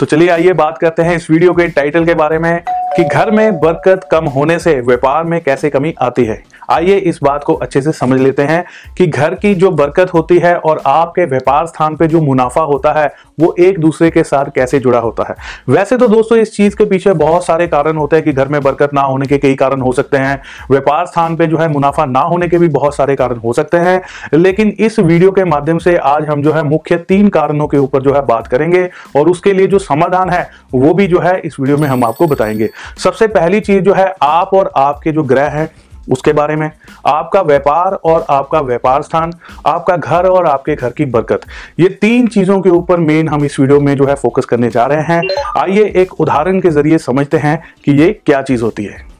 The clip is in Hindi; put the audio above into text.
तो चलिए आइए बात करते हैं इस वीडियो के टाइटल के बारे में। कि घर में बरकत कम होने से व्यापार में कैसे कमी आती है? आइए इस बात को अच्छे से समझ लेते हैं कि घर की जो बरकत होती है और आपके व्यापार स्थान पे जो मुनाफा होता है, वो एक दूसरे के साथ कैसे जुड़ा होता है? वैसे तो दोस्तों, इस चीज़ के पीछे बहुत सारे कारण होते हैं कि घर में बरकत ना होने के कई कारण हो सकते हैं। व्यापार स्थान पे जो है मुनाफा ना होने के भी बहुत सारे कारण हो सकते हैं। लेकिन इस वीडियो के माध्यम से आज हम जो है मुख्य तीन कारणों के ऊपर जो है बात करेंगे और उसके लिए जो समाधान है, वो भी जो है इस वीडियो में हम आपको बताएँगे। सबसे पहली चीज़ जो है, आप और आपके जो ग्रह है, उसके बारे में, आपका व्यापार और आपका व्यापार स्थान, आपका घर और आपके घर की बरकत। ये तीन चीज़ों के ऊपर मेन हम इस वीडियो में जो है फोकस करने जा रहे हैं। आइए एक उदाहरण के ज़रिए समझते हैं कि ये क्या चीज़ होती है।